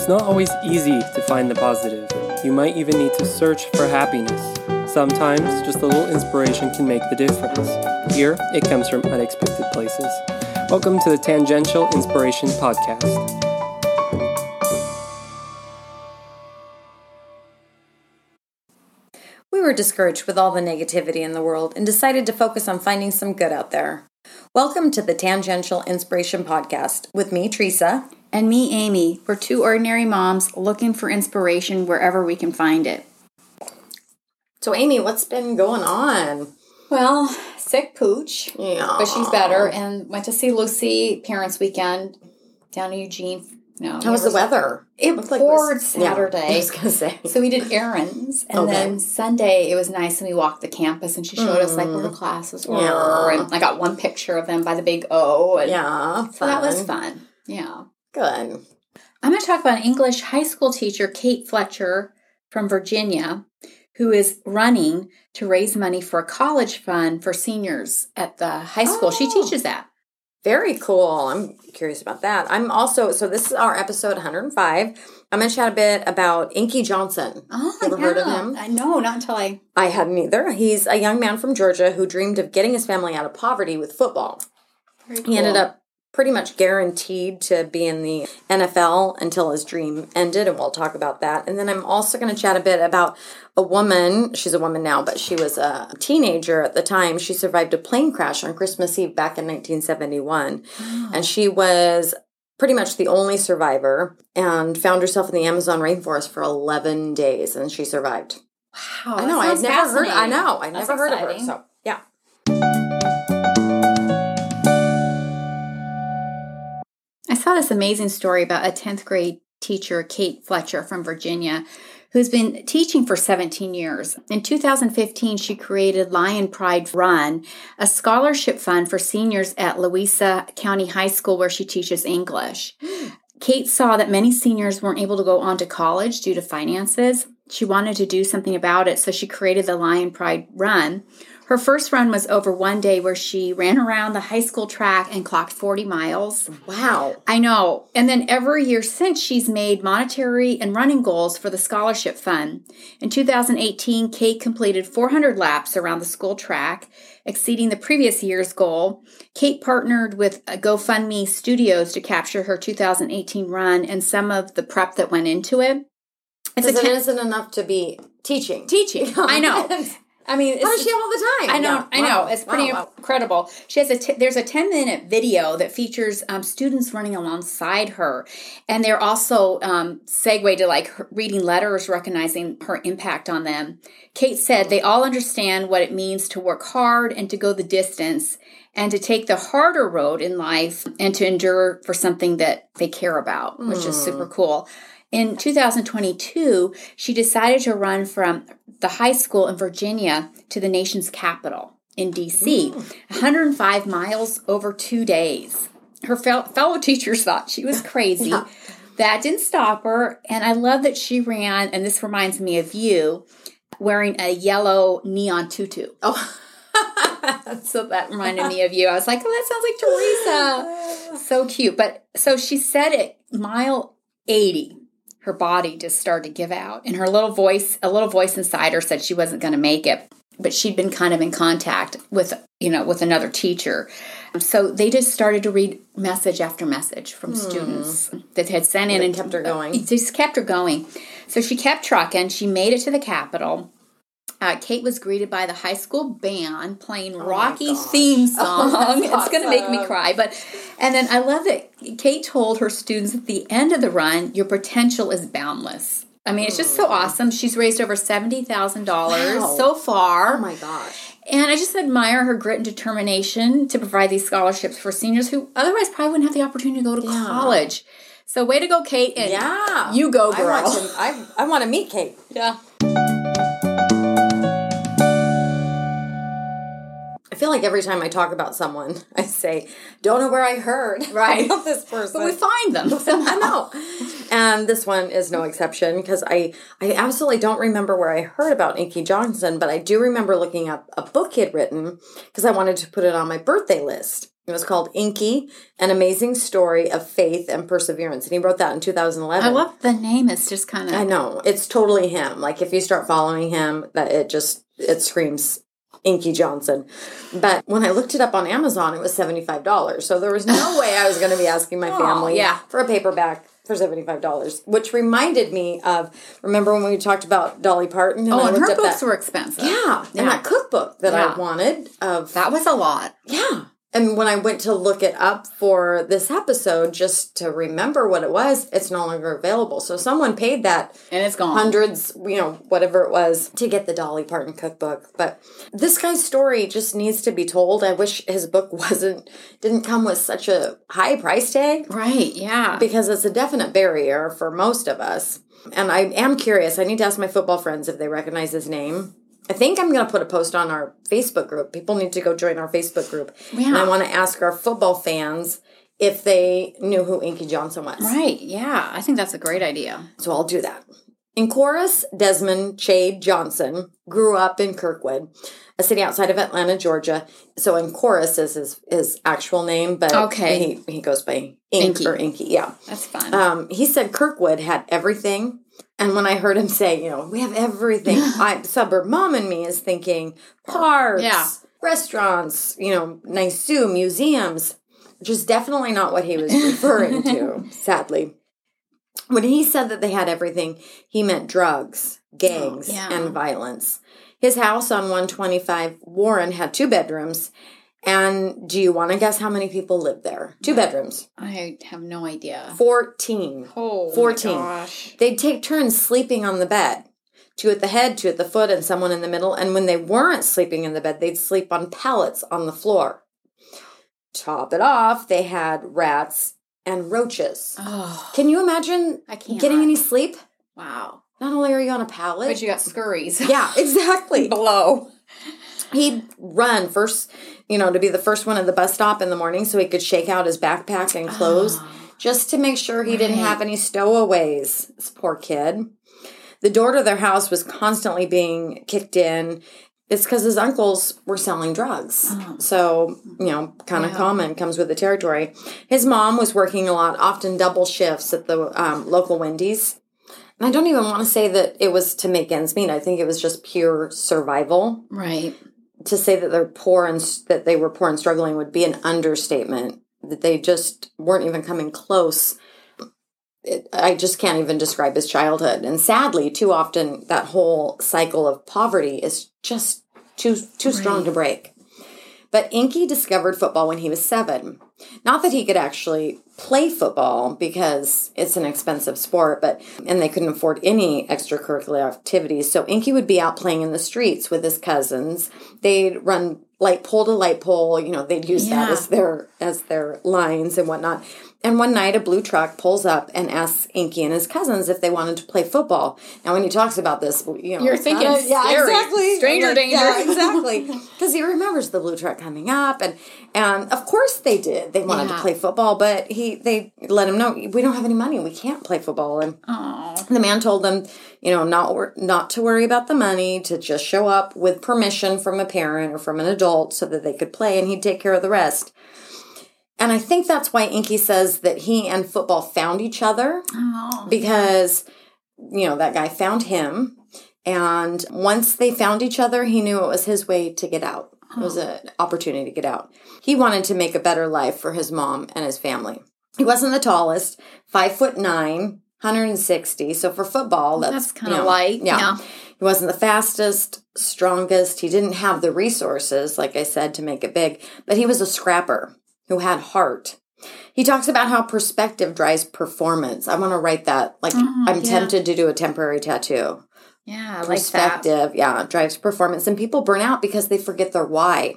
It's not always easy to find the positive. You might even need to search for happiness. Sometimes just a little inspiration can make the difference. Here, it comes from unexpected places. Welcome to the Tangential Inspiration Podcast. We were discouraged with all the negativity in the world and decided to focus on finding some good out there. Welcome to the Tangential Inspiration Podcast with me, Teresa. And me, Amy. We're two ordinary moms looking for inspiration wherever we can find it. So, Amy, what's been going on? Well, sick pooch, Yeah. but she's better. And went to see Lucy Parents Weekend down in Eugene. No, How was the weather? It Looked like it was- poured Yeah, Saturday. I was going to say. So we did errands, and Okay. then Sunday it was nice, and we walked the campus, and she showed us like where the mm. classes were, Yeah. and I got one picture of them by the big O, and Yeah. so that was fun. Yeah. Good. I'm going to talk about an English high school teacher, Kate Fletcher from Virginia, who is running to raise money for a college fund for seniors at the high school. She Oh. teaches that. Very cool. I'm curious about that. I'm also, so this is our episode 105. I'm going to chat a bit about Inky Johnson. Oh, ever heard of him? I know, not until I. I hadn't either. He's a young man from Georgia who dreamed of getting his family out of poverty with football. He ended up pretty much guaranteed to be in the NFL until his dream ended, and we'll talk about that. And then I'm also going to chat a bit about a woman. She's a woman now, but she was a teenager at the time. She survived a plane crash on Christmas Eve back in 1971, and she was pretty much the only survivor and found herself in the Amazon rainforest for 11 days, and she survived. Wow, I know. I had never heard. I know. I That's never heard of her. So yeah. Saw this amazing story about a 10th grade teacher, Kate Fletcher from Virginia, who's been teaching for 17 years. In 2015, she created Lion Pride Run, a scholarship fund for seniors at Louisa County High School where she teaches English. Kate saw that many seniors weren't able to go on to college due to finances. She wanted to do something about it, so she created the Lion Pride Run. Her first run was over one day where she ran around the high school track and clocked 40 miles. Wow. I know. And then every year since, she's made monetary and running goals for the scholarship fund. In 2018, Kate completed 400 laps around the school track, exceeding the previous year's goal. Kate partnered with uh, GoFundMe Studios to capture her 2018 run and some of the prep that went into it. It's a it ten- isn't enough to be teaching. teaching. I know. I mean, How it's does she have all the time? I know, Yeah. I know. Wow. It's pretty Wow, incredible. She has a t- there's a 10 minute video that features um, students running alongside her, and they're also um, segue to like reading letters, recognizing her impact on them. Kate said they all understand what it means to work hard and to go the distance, and to take the harder road in life and to endure for something that they care about, which is super cool. In 2022, she decided to run from the high school in Virginia to the nation's capital in DC, mm. 105 miles over two days. Her fellow teachers thought she was crazy. That didn't stop her. And I love that she ran, and this reminds me of you, wearing a yellow neon tutu. Oh. So that reminded me of you. I was like, oh, that sounds like Teresa. So cute. But so she said it mile 80, her body just started to give out. And her little voice, a little voice inside her said she wasn't going to make it. But she'd been kind of in contact with, you know, with another teacher. So they just started to read message after message from students that had sent in and kept her going. It just kept her going. So she kept trucking. She made it to the Capitol. Uh, Kate was greeted by the high school band playing Rocky theme song. that's it's going to make me cry, but and then I love that Kate told her students at the end of the run, "Your potential is boundless." I mean, it's just so mm-hmm. awesome. She's raised over seventy thousand dollars Wow. so far. Oh my gosh. And I just admire her grit and determination to provide these scholarships for seniors who otherwise probably wouldn't have the opportunity to go to Yeah. college. So way to go, Kate! And Yeah. you go, I girl. want to, I, I want to meet Kate. yeah. Feel like every time I talk about someone, I say, "Don't know where I heard Right. about this person." But we find them somehow. I know. And this one is no exception because I, I absolutely don't remember where I heard about Inky Johnson, but I do remember looking up a book he'd written because I wanted to put it on my birthday list. It was called Inky, An Amazing Story of Faith and Perseverance. And he wrote that in 2011. I love the name. It's just kind of I know. It's totally him. Like if you start following him, that it just it screams Inky Johnson. But when I looked it up on Amazon, it was $75. So there was no way I was going to be asking my oh, family yeah. for a paperback for $75, which reminded me of remember when we talked about Dolly Parton and Oh, I and her books that were expensive. yeah, and that cookbook that Yeah. I wanted of That was a lot. yeah. And when I went to look it up for this episode, just to remember what it was, it's no longer available. So someone paid that And it's gone. hundreds, you know, whatever it was to get the Dolly Parton cookbook. But this guy's story just needs to be told. I wish his book wasn't didn't come with such a high price tag Right, yeah. because it's a definite barrier for most of us. And I am curious. I need to ask my football friends if they recognize his name. I think I'm going to put a post on our Facebook group. People need to go join our Facebook group. And I want to ask our football fans if they knew who Inky Johnson was. right, yeah. I think that's a great idea. So I'll do that. Inquoris, Desmond Chade Johnson grew up in Kirkwood, a city outside of Atlanta, Georgia. So Inquoris is his, his actual name, but Okay. he, he goes by Ink Inky. or Inky. Yeah. That's fun. Um, he said Kirkwood had everything. And when I heard him say, you know, we have everything, I, suburb mom and me is thinking parks, Yeah. restaurants, you know, nice zoo, museums, which is definitely not what he was referring to, sadly. When he said that they had everything, he meant drugs, gangs, Oh, yeah. and violence. His house on 125 Warren had two bedrooms. And do you want to guess how many people lived there? Two bedrooms. I have no idea. 14. Oh, 14. My gosh. They'd take turns sleeping on the bed. Two at the head, two at the foot, and someone in the middle. And when they weren't sleeping in the bed, they'd sleep on pallets on the floor. Top it off, they had rats and roaches. Oh, Can you imagine I can't. getting any sleep? Wow. Not only are you on a pallet. But you got scurries. yeah, exactly. Below. He'd run first, you know, to be the first one at the bus stop in the morning so he could shake out his backpack and clothes just to make sure he didn't have any stowaways. This poor kid. The door to their house was constantly being kicked in. It's because his uncles were selling drugs. So, you know, kind of common, comes with the territory. His mom was working a lot, often double shifts at the um, local Wendy's. And I don't even want to say that it was to make ends meet. I think it was just pure survival Right. To say that they're poor and that they were poor and struggling would be an understatement. That they just weren't even coming close. It, I just can't even describe his childhood. And sadly, too often that whole cycle of poverty is just too too strong Right. to break. But Inky discovered football when he was seven. Not that he could actually play football because it's an expensive sport, but and they couldn't afford any extracurricular activities. So Inky would be out playing in the streets with his cousins. They'd run light pole to light pole. You know, they'd use that as their as their lines and whatnot. And one night, a blue truck pulls up and asks Inky and his cousins if they wanted to play football. Now, when he talks about this, you know, You're thinking a- yeah, scary. exactly, Stranger danger. yeah, exactly, because he remembers the blue truck coming up, and and of course they did. They wanted Yeah. to play football, but he they let him know we don't have any money, we can't play football, and Oh. the man told them, you know, not not to worry about the money, to just show up with permission from a parent or from an adult so that they could play, and he'd take care of the rest. And I think that's why Inky says that he and football found each other Oh. because you know that guy found him. And once they found each other he knew it was his way to get out. It was an opportunity to get out. He wanted to make a better life for his mom and his family. He wasn't the tallest five foot nine 160 so for football that's, That's kinda you know, light, yeah. he wasn't the fastest strongest. He didn't have the resources like i said to make it big. But he was a scrapper who had heart he talks about how perspective drives performance. I want to write that. Like, Oh, I'm yeah. tempted to do a temporary tattoo. Yeah, I like that. Perspective, yeah, drives performance. And people burn out because they forget their why.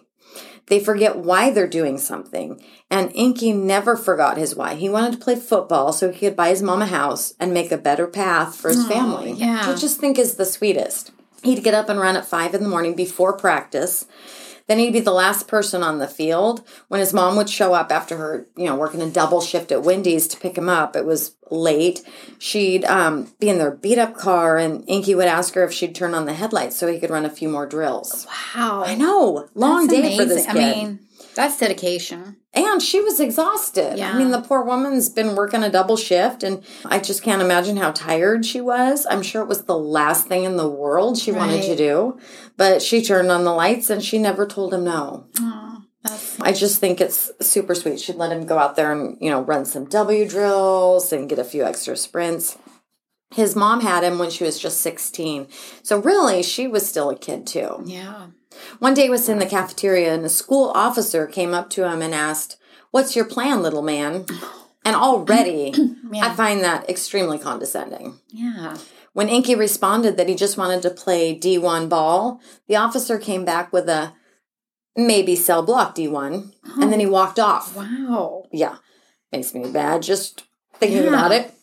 They forget why they're doing something. And Inky never forgot his why. He wanted to play football so he could buy his mom a house and make a better path for his mm, family. yeah. Which I just think is the sweetest. He'd get up and run at five in the morning before practice. Then he'd be the last person on the field. When his mom would show up after her, you know, working a double shift at Wendy's to pick him up, it was late. She'd um, be in their beat up car, and Inky would ask her if she'd turn on the headlights so he could run a few more drills. Wow. I know. Long That's day for this amazing. kid. I mean, that's dedication. And she was exhausted. Yeah. I mean, the poor woman's been working a double shift, and I just can't imagine how tired she was. I'm sure it was the last thing in the world she wanted to do. But she turned on the lights and she never told him no. That's I just think it's super sweet. She'd let him go out there and, you know, run some W drills and get a few extra sprints. His mom had him when she was just 16. So really, she was still a kid too. yeah. One day he was in the cafeteria and a school officer came up to him and asked, What's your plan, little man? And already I find that extremely condescending. Yeah. When Inky responded that he just wanted to play D1 ball, the officer came back with a maybe cell block D1 and then he walked off. Wow. Yeah, makes me bad just thinking Yeah. about it.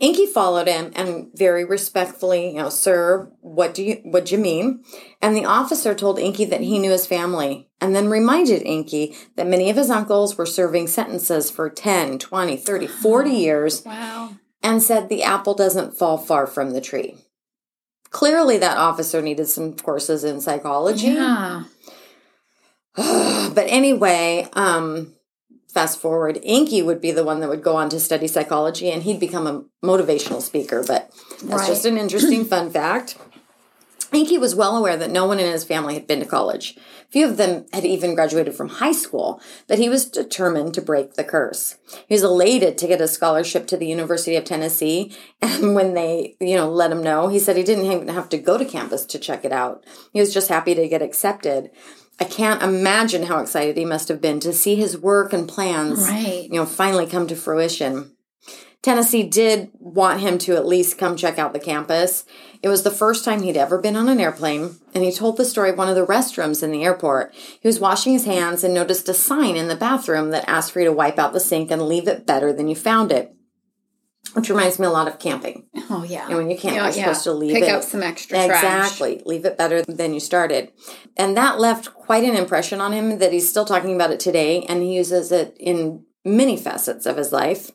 Inky followed him and very respectfully, you know, sir, what do you what do you mean? And the officer told Inky that he knew his family and then reminded Inky that many of his uncles were serving sentences for 10, 20, 30, 40 years Wow. and said the apple doesn't fall far from the tree. Clearly that officer needed some courses in psychology. Yeah. But anyway, um, fast forward, Inky would be the one that would go on to study psychology and he'd become a motivational speaker. But that's Right. just an interesting fun fact. Inky was well aware that no one in his family had been to college. Few of them had even graduated from high school, but he was determined to break the curse. He was elated to get a scholarship to the University of Tennessee, and when they, you know, let him know, he said he didn't even have to go to campus to check it out. He was just happy to get accepted. I can't imagine how excited he must have been to see his work and plans, Right. you know, finally come to fruition. Tennessee did want him to at least come check out the campus. It was the first time he'd ever been on an airplane, and he told the story of one of the restrooms in the airport. He was washing his hands and noticed a sign in the bathroom that asked for you to wipe out the sink and leave it better than you found it. Which reminds me a lot of camping. Oh yeah. And when you can't, Yeah, you're supposed to leave it. Pick it. up some extra trash. Exactly. Leave it better than you started. And that left quite an impression on him that he's still talking about it today and he uses it in many facets of his life.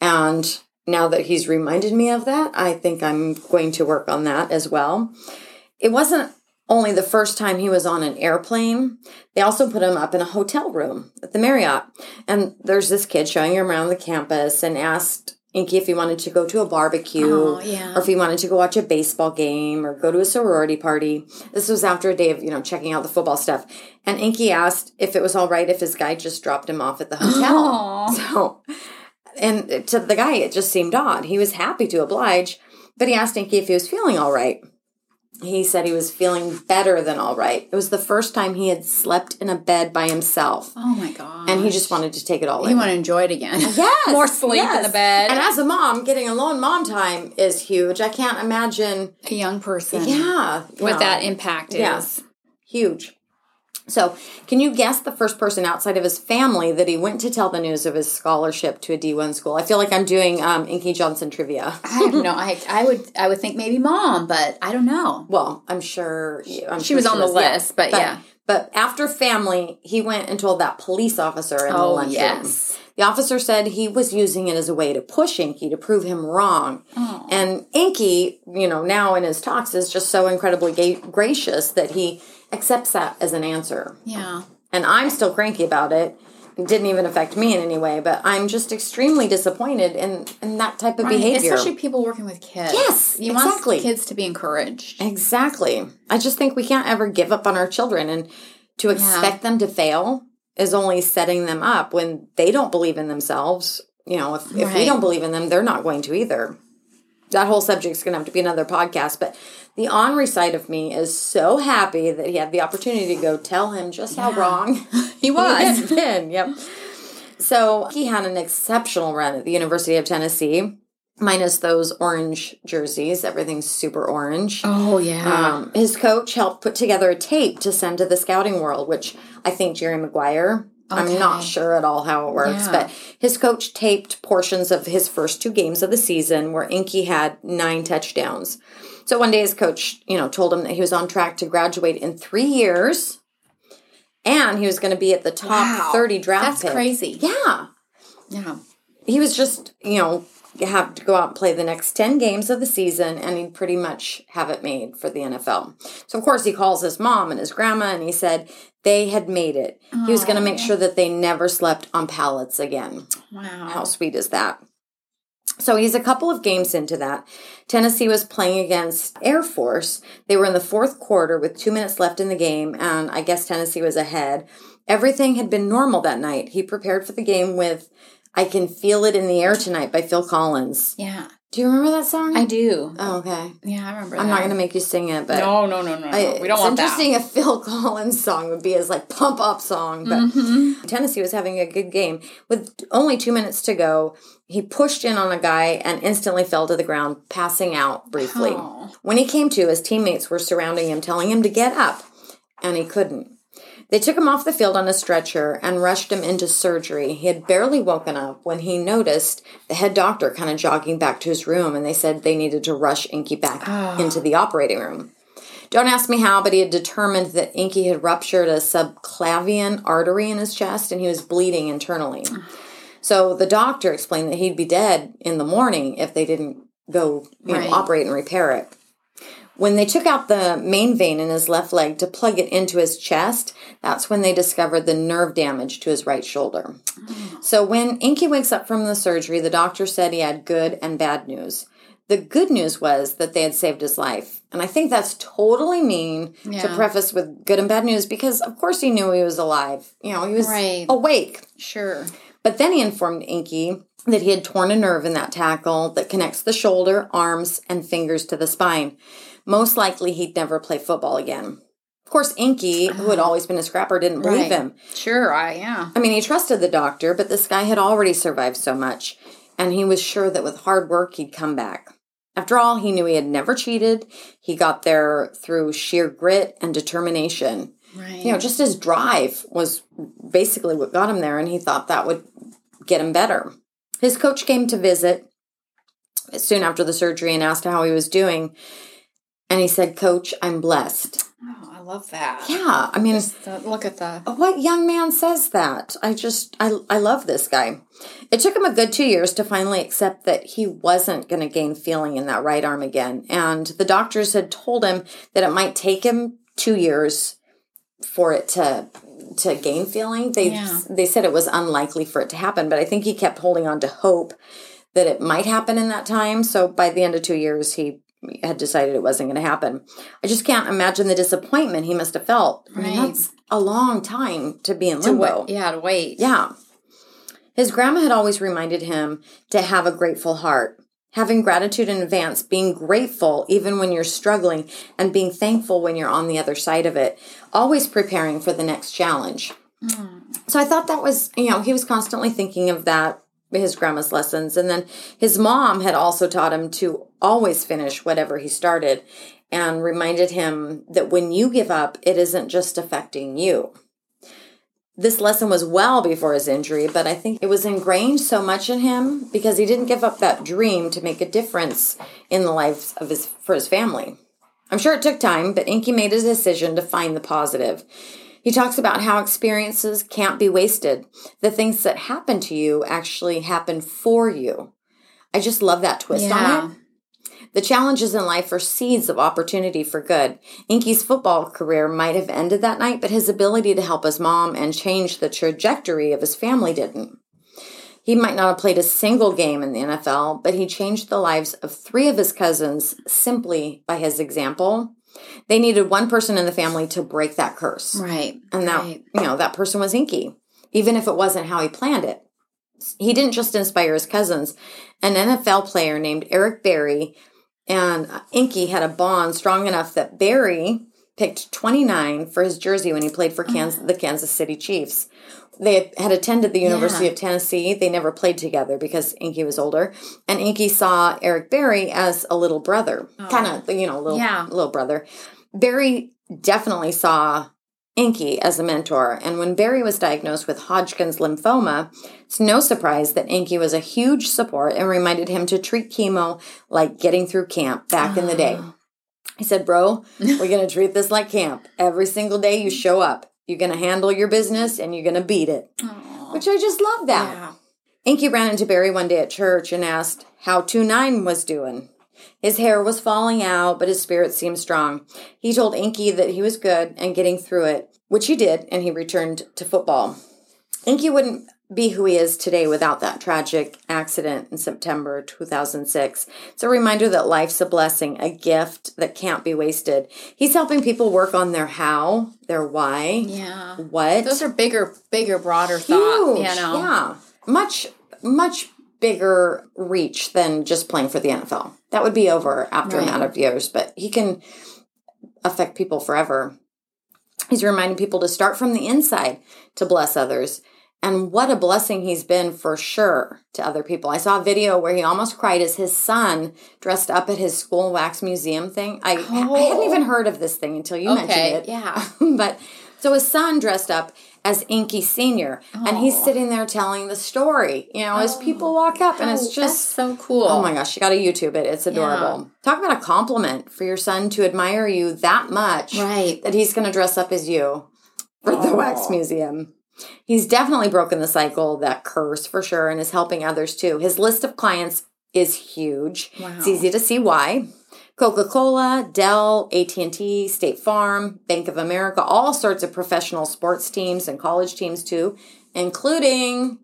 And now that he's reminded me of that, I think I'm going to work on that as well. It wasn't only the first time he was on an airplane. They also put him up in a hotel room at the Marriott. And there's this kid showing him around the campus and asked Inky if he wanted to go to a barbecue Oh, yeah. or if he wanted to go watch a baseball game or go to a sorority party. This was after a day of, you know, checking out the football stuff. And Inky asked if it was all right if his guy just dropped him off at the hotel. So, and to the guy, it just seemed odd. He was happy to oblige, but he asked Inky if he was feeling all right. He said he was feeling better than all right. It was the first time he had slept in a bed by himself. Oh my god. And he just wanted to take it all He in. want to enjoy it again. Yes, More sleep in the bed. And as a mom, getting alone mom time is huge. I can't imagine. a young person. Yeah, What that impact is. Yes, huge. So, can you guess the first person outside of his family that he went to tell the news of his scholarship to a D1 school? I feel like I'm doing um, Inky Johnson trivia. I have no. I I would I would think maybe mom, but I don't know. Well, I'm sure I'm She sure was on the list, but yeah. But after family, he went and told that police officer in the Oh, lunchroom. yes. The officer said he was using it as a way to push Inky to prove him wrong. Oh. And Inky, you know, now in his talks is just so incredibly ga- gracious that he accepts that as an answer. Yeah. And I'm still cranky about it. It didn't even affect me in any way, but I'm just extremely disappointed in, in that type of Right, behavior. Especially people working with kids. Yes, you exactly. want kids to be encouraged. Exactly. I just think we can't ever give up on our children and to expect them to fail is only setting them up when they don't believe in themselves. You know, if, if we don't believe in them, they're not going to either. That whole subject's going to have to be another podcast. But the Henri side of me is so happy that he had the opportunity to go tell him just how wrong He was. had been. Yep. So he had an exceptional run at the University of Tennessee, minus those orange jerseys. Everything's super orange. Oh yeah. Um, his coach helped put together a tape to send to the scouting world, which I think Jerry Maguire. I'm not sure at all how it works, Yeah. but his coach taped portions of his first two games of the season where Inky had nine touchdowns. So one day his coach, you know, told him that he was on track to graduate in three years and he was going to be at the top Wow. 30 draft That's pick. crazy. Yeah. Yeah. He was just, you know, have to go out and play the next 10 games of the season and he'd pretty much have it made for the NFL. So, of course, he calls his mom and his grandma and he said they had made it. He was going to make sure that they never slept on pallets again. Wow. How sweet is that? So he's a couple of games into that. Tennessee was playing against Air Force. They were in the fourth quarter with two minutes left in the game, and I guess Tennessee was ahead. Everything had been normal that night. He prepared for the game with I Can Feel It in the Air Tonight by Phil Collins. Yeah. Do you remember that song? I do. Oh, okay. Yeah, I remember I'm that. not going to make you sing it, but. No, no, no, no, no. I- we don't it's want that. interesting if Phil Collins song would be his like pump up song, but Mm-hmm. Tennessee was having a good game. With only two minutes to go, he pushed in on a guy and instantly fell to the ground, passing out briefly. Oh. When he came to, his teammates were surrounding him, telling him to get up, and he couldn't. They took him off the field on a stretcher and rushed him into surgery. He had barely woken up when he noticed the head doctor kind of jogging back to his room, and they said they needed to rush Inky back ah. into the operating room. Don't ask me how, but he had determined that Inky had ruptured a subclavian artery in his chest and he was bleeding internally. So the doctor explained that he'd be dead in the morning if they didn't go you know, operate and repair it. When they took out the main vein in his left leg to plug it into his chest, that's when they discovered the nerve damage to his right shoulder. So when Inky wakes up from the surgery, the doctor said he had good and bad news. The good news was that they had saved his life. And I think that's totally mean to preface with good and bad news because, of course, he knew he was alive. You know, he was Right. awake. Sure. But then he informed Inky that he had torn a nerve in that tackle that connects the shoulder, arms, and fingers to the spine. Most likely he'd never play football again. Of course, Inky, who had oh. always been a scrapper, didn't believe Right. him. Sure. I yeah. I mean, he trusted the doctor, but this guy had already survived so much, and he was sure that with hard work he'd come back. After all, he knew he had never cheated. He got there through sheer grit and determination. Right. You know, just his drive was basically what got him there, and he thought that would get him better. His coach came to visit soon after the surgery and asked how he was doing. And he said, Coach, I'm blessed. oh, I love that. Yeah, I mean, So, look at the. Oh, what young man says that? I just, I, I love this guy. It took him a good two years to finally accept that he wasn't going to gain feeling in that right arm again. And the doctors had told him that it might take him two years for it to to gain feeling. They Yeah. they said it was unlikely for it to happen, but I think he kept holding on to hope that it might happen in that time. So by the end of two years, he had decided it wasn't going to happen. I just can't imagine the disappointment he must have felt. I mean, Right. that's a long time to be in To limbo. wait, yeah, to wait. Yeah. His grandma had always reminded him to have a grateful heart. Having gratitude in advance, being grateful even when you're struggling, and being thankful when you're on the other side of it. Always preparing for the next challenge. Hmm. So I thought that was, you know, he was constantly thinking of that, his grandma's lessons. And then his mom had also taught him to always finish whatever he started and reminded him that when you give up, it isn't just affecting you this lesson was well before his injury, but I think it was ingrained so much in him because he didn't give up that dream to make a difference in the lives of his for his family. I'm sure it took time, but Inky made a decision to find the positive. He talks about how experiences can't be wasted. The things that happen to you actually happen for you. I just love that twist on it. The challenges in life are seeds of opportunity for good. Inky's football career might have ended that night, but his ability to help his mom and change the trajectory of his family didn't. He might not have played a single game in the NFL, but he changed the lives of three of his cousins simply by his example. They needed one person in the family to break that curse. Right. And that, right. you know, that person was Inky, even if it wasn't how he planned it. He didn't just inspire his cousins. An NFL player named Eric Berry and uh, Inky had a bond strong enough that Berry picked 29 for his jersey when he played for Kansas, oh. the Kansas City Chiefs. They had attended the University Yeah. of Tennessee. They never played together because Inky was older. And Inky saw Eric Berry as a little brother, oh. kind of, you know, little, Yeah. little brother. Berry definitely saw Inky as a mentor. And when Berry was diagnosed with Hodgkin's lymphoma, it's no surprise that Inky was a huge support and reminded him to treat chemo like getting through camp back in the day. Oh. He said, Bro, we're going to treat this like camp. Every single day you show up. You're going to handle your business and you're going to beat it. Aw. Which I just love that. Yeah. Inky ran into Berry one day at church and asked how 2 9 was doing. His hair was falling out, but his spirit seemed strong. He told Inky that he was good and getting through it, which he did, and he returned to football. Inky wouldn't be who he is today without that tragic accident in September 2006. It's a reminder that life's a blessing, a gift that can't be wasted. He's helping people work on their how, their why, Yeah. what. Those are bigger, bigger, broader thought. Huge, You know. Yeah. Much, much bigger reach than just playing for the NFL. That would be over after Right. a matter of years, but he can affect people forever. He's reminding people to start from the inside to bless others. And what a blessing he's been for sure to other people. I saw a video where he almost cried as his son dressed up at his school wax museum thing. I, I hadn't Oh. even heard of this thing until you mentioned it. Yeah. but so his son dressed up as Inky Senior, and he's Oh. sitting there telling the story. You know, as people oh, walk up, and it's Oh, just so cool. Oh my gosh, you got to YouTube it. It's adorable. Talk about a compliment for your son to admire you that much Right. that he's going to dress up as you for the wax Oh. museum. He's definitely broken the cycle, that curse for sure, and is helping others too. His list of clients is huge. Wow. It's easy to see why. Coca-Cola, Dell, AT&T, State Farm, Bank of America, all sorts of professional sports teams and college teams too, including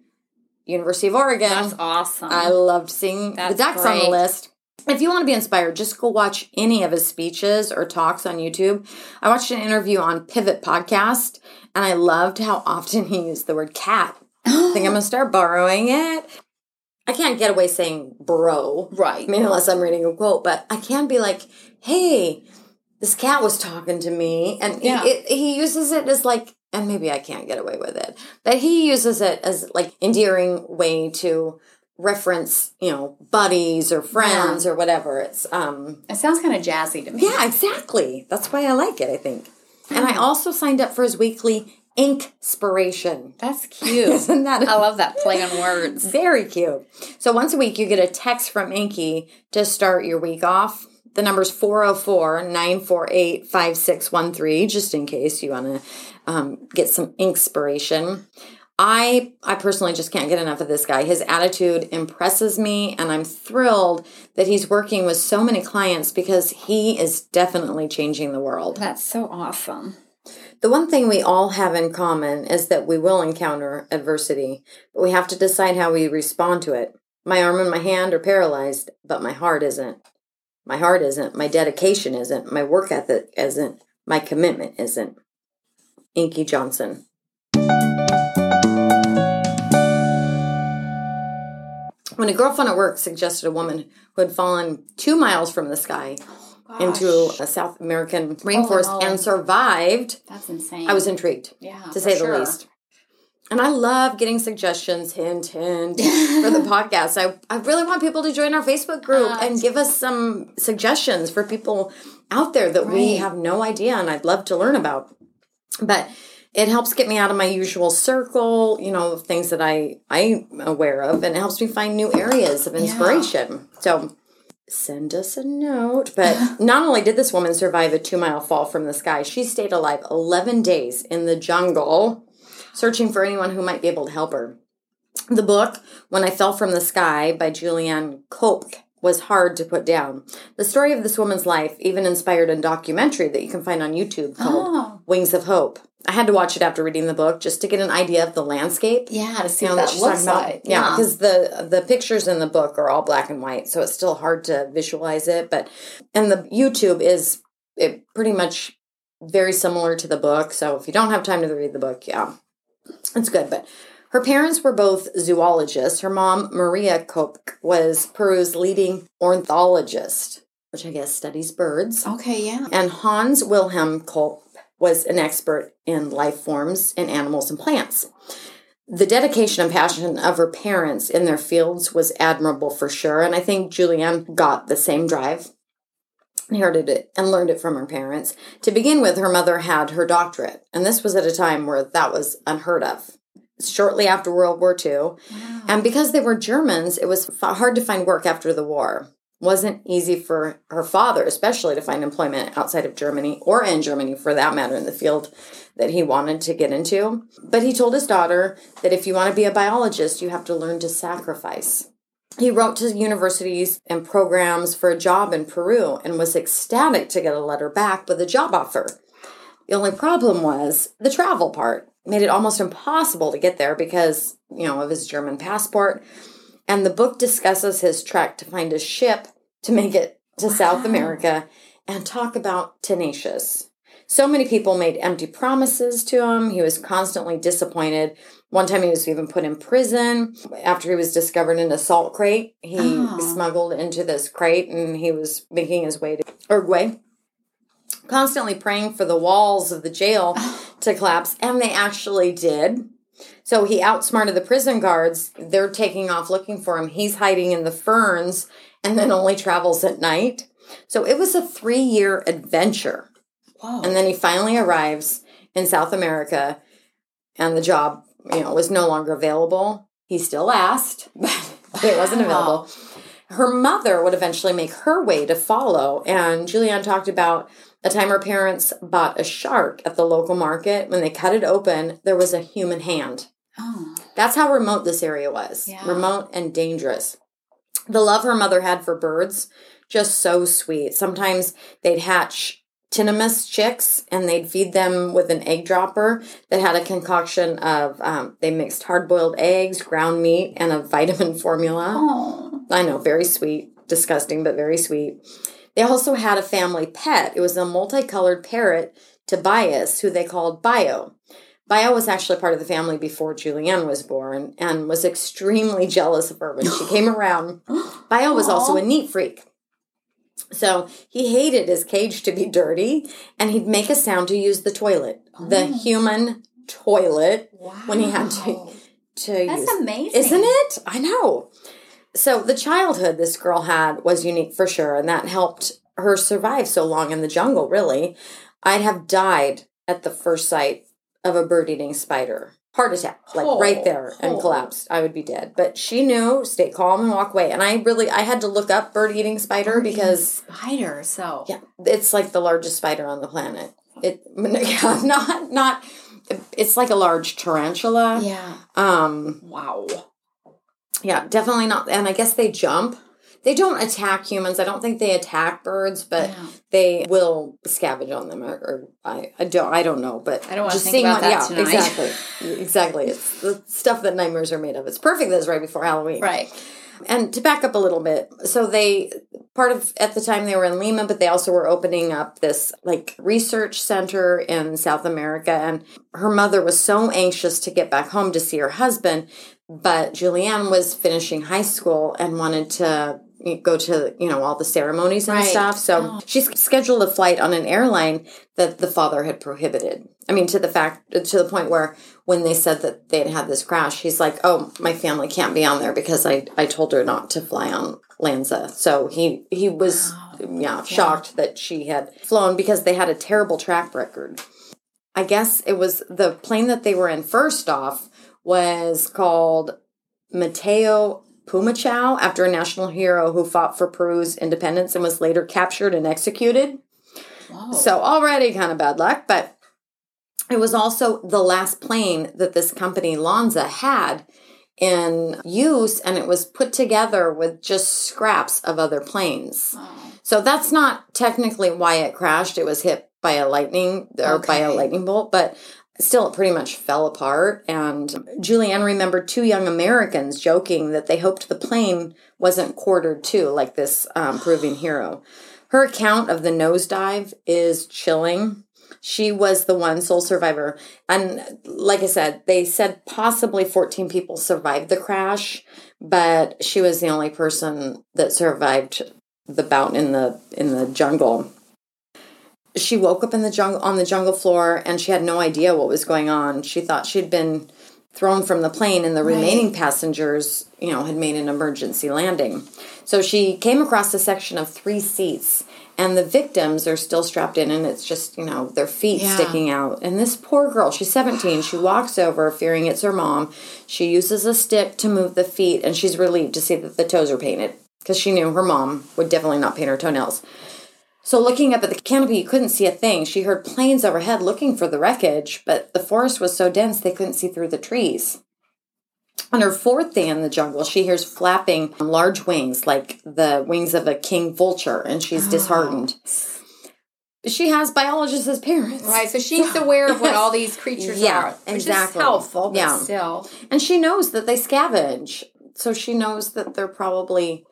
University of Oregon. That's awesome. I loved seeing That's the ducks on the list. If you want to be inspired, just go watch any of his speeches or talks on YouTube. I watched an interview on Pivot Podcast, and I loved how often he used the word cat. I think I'm gonna start borrowing it. I can't get away saying bro. right. I mean, unless I'm reading a quote, but I can be like, hey, this cat was talking to me. And Yeah. he, it, he uses it as like, and maybe I can't get away with it, but he uses it as like endearing way to reference, you know, buddies or friends or whatever. It's, um, it sounds kind of jazzy to me. yeah, exactly. That's why I like it, I think. And I also signed up for his weekly Inkspiration. That's cute. Isn't that I love that play on words. very cute. So once a week, you get a text from Inky to start your week off. The number's 404 948 5613, just in case you want to um, get some inspiration. I I personally just can't get enough of this guy. His attitude impresses me, and I'm thrilled that he's working with so many clients because he is definitely changing the world. That's so awesome. The one thing we all have in common is that we will encounter adversity, but we have to decide how we respond to it. My arm and my hand are paralyzed, but my heart isn't. My heart isn't. My dedication isn't. My work ethic isn't. My commitment isn't. Inky Johnson. When a girlfriend at work suggested a woman who had fallen two miles from the sky into a South American rainforest no. and survived, That's insane. I was intrigued, yeah, to say sure. the least. And I love getting suggestions, hint, hint, for the podcast. I, I really want people to join our Facebook group Uh, and give us some suggestions for people out there that we have no idea and I'd love to learn about. But it helps get me out of my usual circle, you know, of things that I I'm aware of, and it helps me find new areas of inspiration. So send us a note. But not only did this woman survive a two mile fall from the sky, she stayed alive 11 days in the jungle, searching for anyone who might be able to help her. The book, When I Fell from the Sky by Julianne Koch, was hard to put down. The story of this woman's life even inspired a documentary that you can find on YouTube called Oh. Wings of Hope. I had to watch it after reading the book just to get an idea of the landscape Yeah, to see you know, what that looks like. Yeah, because the the pictures in the book are all black and white, so it's still hard to visualize it. But and the YouTube is it pretty much very similar to the book. So if you don't have time to read the book, yeah, it's good. But her parents were both zoologists. Her mom, Maria Koch, was Peru's leading ornithologist, which I guess studies birds. Okay, yeah. And Hans Wilhelm Kolb was an expert in life forms and animals and plants. The dedication and passion of her parents in their fields was admirable for sure, and I think Julianne got the same drive, inherited it, and learned it from her parents. To begin with, her mother had her doctorate, and this was at a time where that was unheard of. Shortly after World War II, and because they were Germans, it was f- hard to find work after the war. wasn't easy for her father, especially to find employment outside of Germany or in Germany for that matter in the field that he wanted to get into. But he told his daughter that if you want to be a biologist, you have to learn to sacrifice. He wrote to universities and programs for a job in Peru and was ecstatic to get a letter back with a job offer. The only problem was the travel part made it almost impossible to get there because, you know, of his German passport. And the book discusses his trek to find a ship to make it to wow. South America and talk about tenacious. So many people made empty promises to him. He was constantly disappointed. One time he was even put in prison after he was discovered in a salt crate. He oh. smuggled into this crate and he was making his way to Uruguay constantly praying for the walls of the jail to collapse, and they actually did. So he outsmarted the prison guards. They're taking off looking for him. He's hiding in the ferns and then only travels at night. So it was a three year adventure. Wow. And then he finally arrives in South America and the job, you know, was no longer available. He still asked, but it wasn't available. Her mother would eventually make her way to follow. And Julianne talked about a time her parents bought a shark at the local market. When they cut it open, there was a human hand. Oh. That's how remote this area was. Yeah. Remote and dangerous. The love her mother had for birds, just so sweet. Sometimes they'd hatch tinamous chicks and they'd feed them with an egg dropper that had a concoction of um, they mixed hard-boiled eggs ground meat and a vitamin formula oh. i know very sweet disgusting but very sweet they also had a family pet. It was a multicolored parrot, Tobias, who they called Bio. Bio was actually part of the family before Julianne was born and was extremely jealous of her when she came around. Bio was also a neat freak. So he hated his cage to be dirty and he'd make a sound to use the toilet, oh. the human toilet, wow. when he had to, to That's use. amazing. Isn't it? I know. So the childhood this girl had was unique for sure, and that helped her survive so long in the jungle, really. I'd have died at the first sight of a bird eating spider. Heart attack, like oh, right there, and oh. collapsed. I would be dead. But she knew, stay calm and walk away. And I really, I had to look up bird eating spider bird because spider. So yeah, it's like the largest spider on the planet. It yeah, not not. It's like a large tarantula. Yeah. Um. Wow. Yeah, definitely not. And I guess they jump. They don't attack humans. I don't think they attack birds, but yeah. they will scavenge on them. Or, or, I, I don't. I don't know. But I don't want to think about what, that yeah, tonight. Exactly. exactly. It's the stuff that nightmares are made of. It's perfect. That's right before Halloween. Right. And to back up a little bit, so they part of at the time they were in Lima, but they also were opening up this like research center in South America. And her mother was so anxious to get back home to see her husband but Julianne was finishing high school and wanted to go to you know all the ceremonies and right. stuff so oh. she scheduled a flight on an airline that the father had prohibited i mean to the fact to the point where when they said that they had had this crash he's like oh my family can't be on there because i i told her not to fly on LANSA so he he was oh, wow. yeah shocked yeah. that she had flown because they had a terrible track record i guess it was the plane that they were in first off was called Mateo Pumacahua after a national hero who fought for Peru's independence and was later captured and executed. Whoa. So already kind of bad luck, but it was also the last plane that this company LANSA had in use and it was put together with just scraps of other planes. So that's not technically why it crashed. It was hit by a lightning or okay. by a lightning bolt, but still it pretty much fell apart. And julianne remembered two young americans joking that they hoped the plane wasn't quartered too like this um, proving hero. Her account of the nosedive is chilling. She was the one sole survivor. And like i said they said possibly 14 people survived the crash but she was the only person that survived the bout in the in the jungle she woke up in the jungle on the jungle floor and she had no idea what was going on. She thought she'd been thrown from the plane and the right. remaining passengers, you know, had made an emergency landing. So she came across a section of three seats and the victims are still strapped in and it's just, you know, their feet yeah. sticking out. And this poor girl, she's 17, she walks over fearing it's her mom. She uses a stick to move the feet and she's relieved to see that the toes are painted. because she knew her mom would definitely not paint her toenails. So, looking up at the canopy, you couldn't see a thing. She heard planes overhead looking for the wreckage, but the forest was so dense they couldn't see through the trees. On her fourth day in the jungle, she hears flapping large wings, like the wings of a king vulture, and she's disheartened. She has biologists as parents. Right, so she's aware of what all these creatures Yeah, are. Which exactly. Is helpful, but Yeah. still. And she knows that they scavenge. So she knows that they're probably,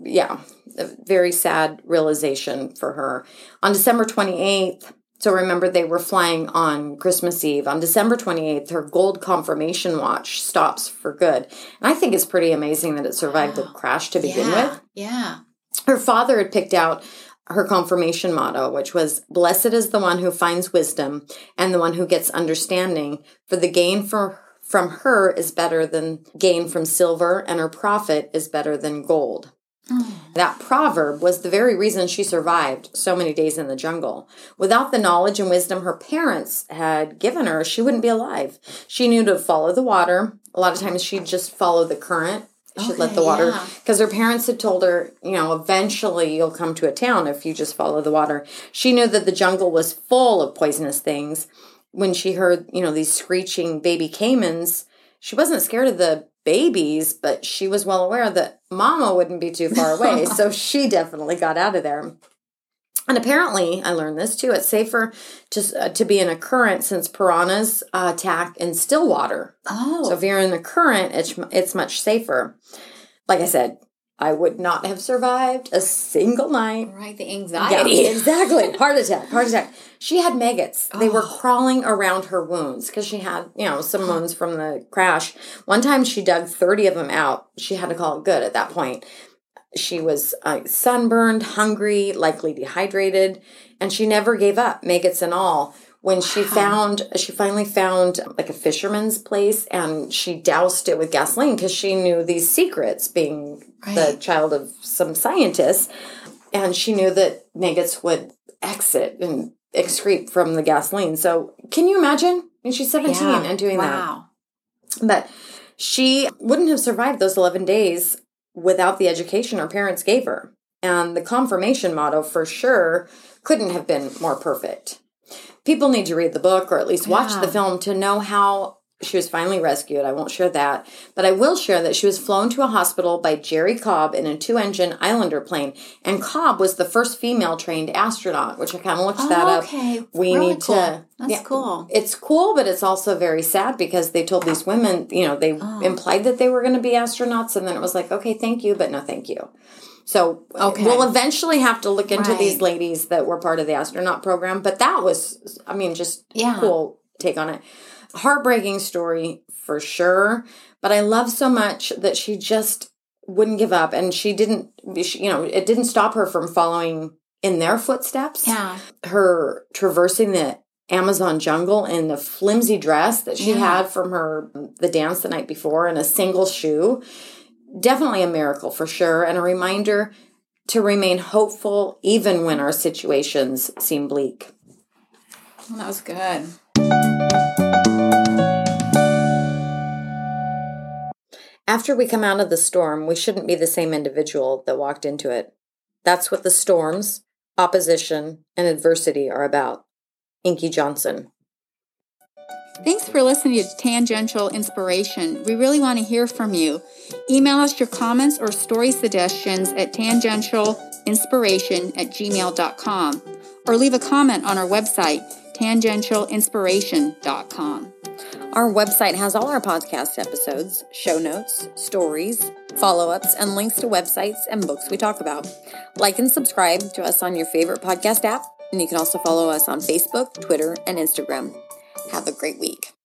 yeah, a very sad realization for her. On December 28th, so remember they were flying on Christmas Eve. On December 28th, her gold confirmation watch stops for good. And I think it's pretty amazing that it survived the crash to begin yeah. with. Yeah. Her father had picked out her confirmation motto, which was Blessed is the one who finds wisdom and the one who gets understanding, for the gain for, from her is better than gain from silver, and her profit is better than gold. Mm. That proverb was the very reason she survived so many days in the jungle. Without the knowledge and wisdom her parents had given her, she wouldn't be alive. She knew to follow the water. A lot of times she'd just follow the current. She'd let the water, yeah. because her parents had told her, you know, eventually you'll come to a town if you just follow the water. She knew that the jungle was full of poisonous things. When she heard, you know, these screeching baby caimans, she wasn't scared of the babies, but she was well aware that mama wouldn't be too far away. so she definitely got out of there. And apparently, I learned this too. It's safer to uh, to be in a current since piranhas uh, attack in still water. Oh. So if you're in the current, it's it's much safer. Like I said, I would not have survived a single night. right, the anxiety. Yeah, exactly. Heart attack. Heart attack. She had maggots. They were Oh. crawling around her wounds because she had, you know, some wounds from the crash. One time she dug 30 of them out. She had to call it good at that point. She was uh, sunburned, hungry, likely dehydrated, and she never gave up, maggots and all. When she found, she finally found like a fisherman's place and she doused it with gasoline because she knew these secrets, being the child of some scientists. And she knew that maggots would exit and excrete from the gasoline. So, can you imagine? And she's 17 Yeah. and doing that. wow. But she wouldn't have survived those 11 days without the education her parents gave her. And the confirmation motto, for sure, couldn't have been more perfect. People need to read the book or at least watch Yeah. the film to know how she was finally rescued. I won't share that. But I will share that she was flown to a hospital by Jerrie Cobb in a two engine Islander plane. And Cobb was the first female trained astronaut, which I kind of looked that Oh, up. okay. We Really need cool. to. That's yeah, cool. it's cool, but it's also very sad because they told these women, you know, they Oh. implied that they were going to be astronauts, and then it was like, okay, thank you, but no, thank you. So Okay. we'll eventually have to look into these ladies that were part of the astronaut program. But that was, I mean, just Yeah. cool take on it. Heartbreaking story for sure, but I love so much that she just wouldn't give up, and she didn't. She, you know, it didn't stop her from following in their footsteps Yeah. her traversing the Amazon jungle in the flimsy dress that she Yeah. had from her the dance the night before and a single shoe. Definitely a miracle for sure and a reminder to remain hopeful even when our situations seem bleak. Well, that was good. After we come out of the storm, we shouldn't be the same individual that walked into it. That's what the storms, opposition, and adversity are about. Inky Johnson. Thanks for listening to Tangential Inspiration. We really want to hear from you. Email us your comments or story suggestions at tangentialinspiration at gmail.com or leave a comment on our website, tangentialinspiration.com. Our website has all our podcast episodes, show notes, stories, follow ups, and links to websites and books we talk about. Like and subscribe to us on your favorite podcast app, and you can also follow us on Facebook, Twitter, and Instagram. Have a great week.